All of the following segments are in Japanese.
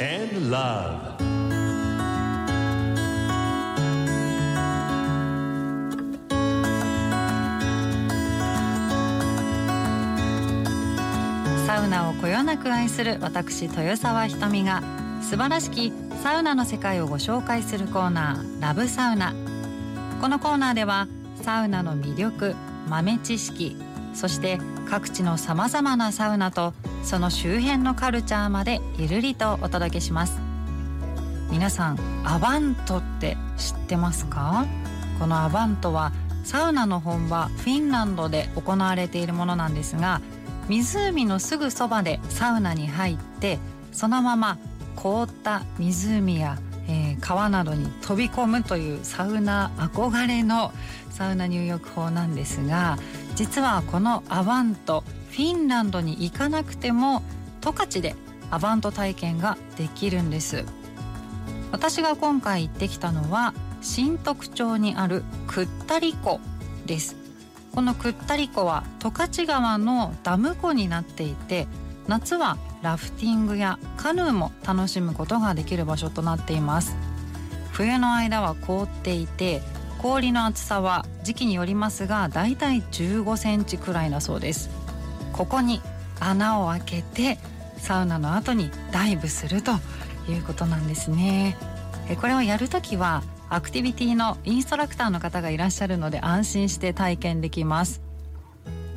love. サウナをこよなく愛する私豊沢ひとみが素晴らしきサウナの世界をご紹介するコーナーラブサウナ。このコーナーではサウナの魅力豆知識そして各地のさまざまなサウナとその周辺のカルチャーまでゆるりとお届けします。皆さんアバントって知ってますか？このアバントはサウナの本場フィンランドで行われているものなんですが湖のすぐそばでサウナに入ってそのまま凍った湖や、川などに飛び込むというサウナ憧れのサウナ入浴法なんですが実はこのアバントフィンランドに行かなくても十勝でアバント体験ができるんです。私が今回行ってきたのは新徳町にあるクッタリ湖です。このクッタリ湖は十勝川のダム湖になっていて夏はラフティングやカヌーも楽しむことができる場所となっています。冬の間は凍っていて氷の厚さは時期によりますがだいたい15センチくらいだそうです。ここに穴を開けてサウナの後にダイブするということなんですね。これをやるときはアクティビティのインストラクターの方がいらっしゃるので安心して体験できます。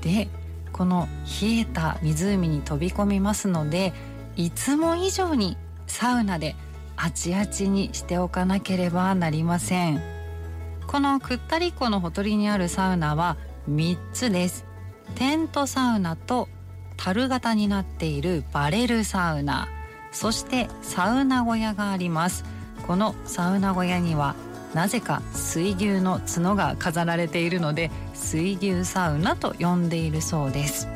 でこの冷えた湖に飛び込みますのでいつも以上にサウナであちあちにしておかなければなりません。このクッタリ湖のほとりにあるサウナは3つです。テントサウナと樽型になっているバレルサウナ。そしてサウナ小屋があります。このサウナ小屋にはなぜか水牛の角が飾られているので水牛サウナと呼んでいるそうです。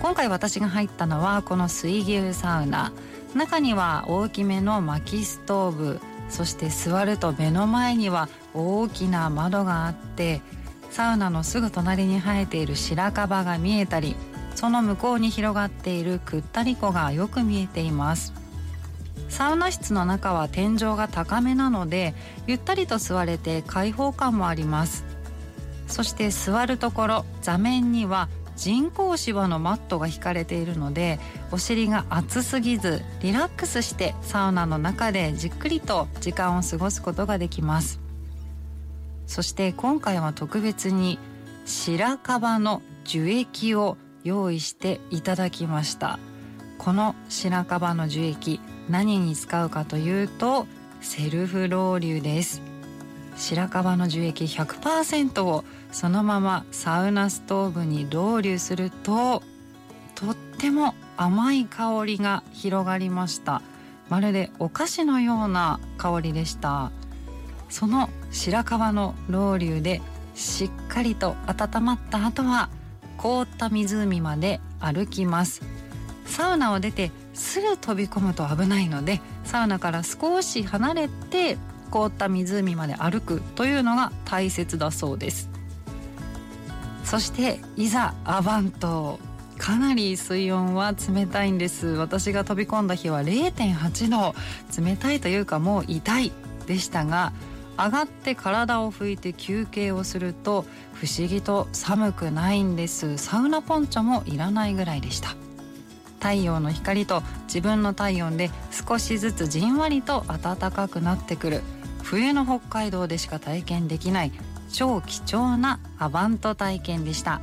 今回私が入ったのはこの水牛サウナ。中には大きめの薪ストーブそして座ると目の前には大きな窓があってサウナのすぐ隣に生えている白樺が見えたりその向こうに広がっているくったり湖がよく見えています。サウナ室の中は天井が高めなのでゆったりと座れて開放感もあります。そして座るところ座面には人工芝のマットが引かれているのでお尻が熱すぎずリラックスしてサウナの中でじっくりと時間を過ごすことができます。そして今回は特別に白樺の樹液を用意していただきました。この白樺の樹液何に使うかというとセルフロウリュです。白樺の樹液100%をそのままサウナストーブにロウリュするととっても甘い香りが広がりました。まるでお菓子のような香りでした。その白樺のロウリュでしっかりと温まった後は凍った湖まで歩きます。サウナを出てすぐ飛び込むと危ないのでサウナから少し離れて凍った湖まで歩くというのが大切だそうです。そしていざアバント。かなり水温は冷たいんです。私が飛び込んだ日は0.8度。冷たいというかもう痛いでしたが上がって体を拭いて休憩をすると不思議と寒くないんです。サウナポンチョもいらないぐらいでした。太陽の光と自分の体温で少しずつじんわりと暖かくなってくる。冬の北海道でしか体験できない超貴重なアバント体験でした。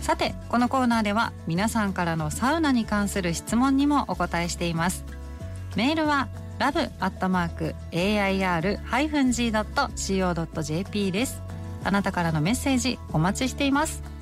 さてこのコーナーでは皆さんからのサウナに関する質問にもお答えしています。メールはラブアットマーク AIR-G.co.jp です。あなたからのメッセージお待ちしています。